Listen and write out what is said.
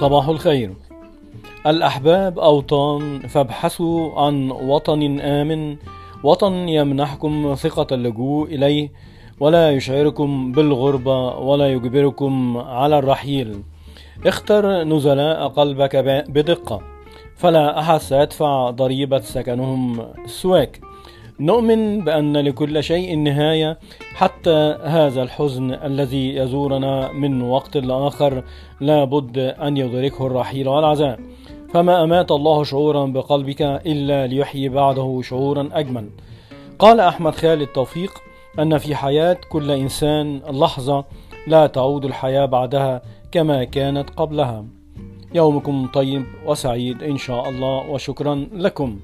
صباح الخير. الأحباب أوطان فابحثوا عن وطن آمن وطن يمنحكم ثقة اللجوء إليه ولا يشعركم بالغربة ولا يجبركم على الرحيل. اختر نزلاء قلبك بدقة فلا أحد سيدفع ضريبة سكنهم السواك نؤمن بأن لكل شيء نهاية حتى هذا الحزن الذي يزورنا من وقت لآخر لا بد أن يدركه الرحيل والعزاء. فما أمات الله شعورا بقلبك إلا ليحيي بعده شعورا أجمل. قال أحمد خالد توفيق أن في حياة كل إنسان لحظة لا تعود الحياة بعدها كما كانت قبلها. يومكم طيب وسعيد إن شاء الله وشكرا لكم.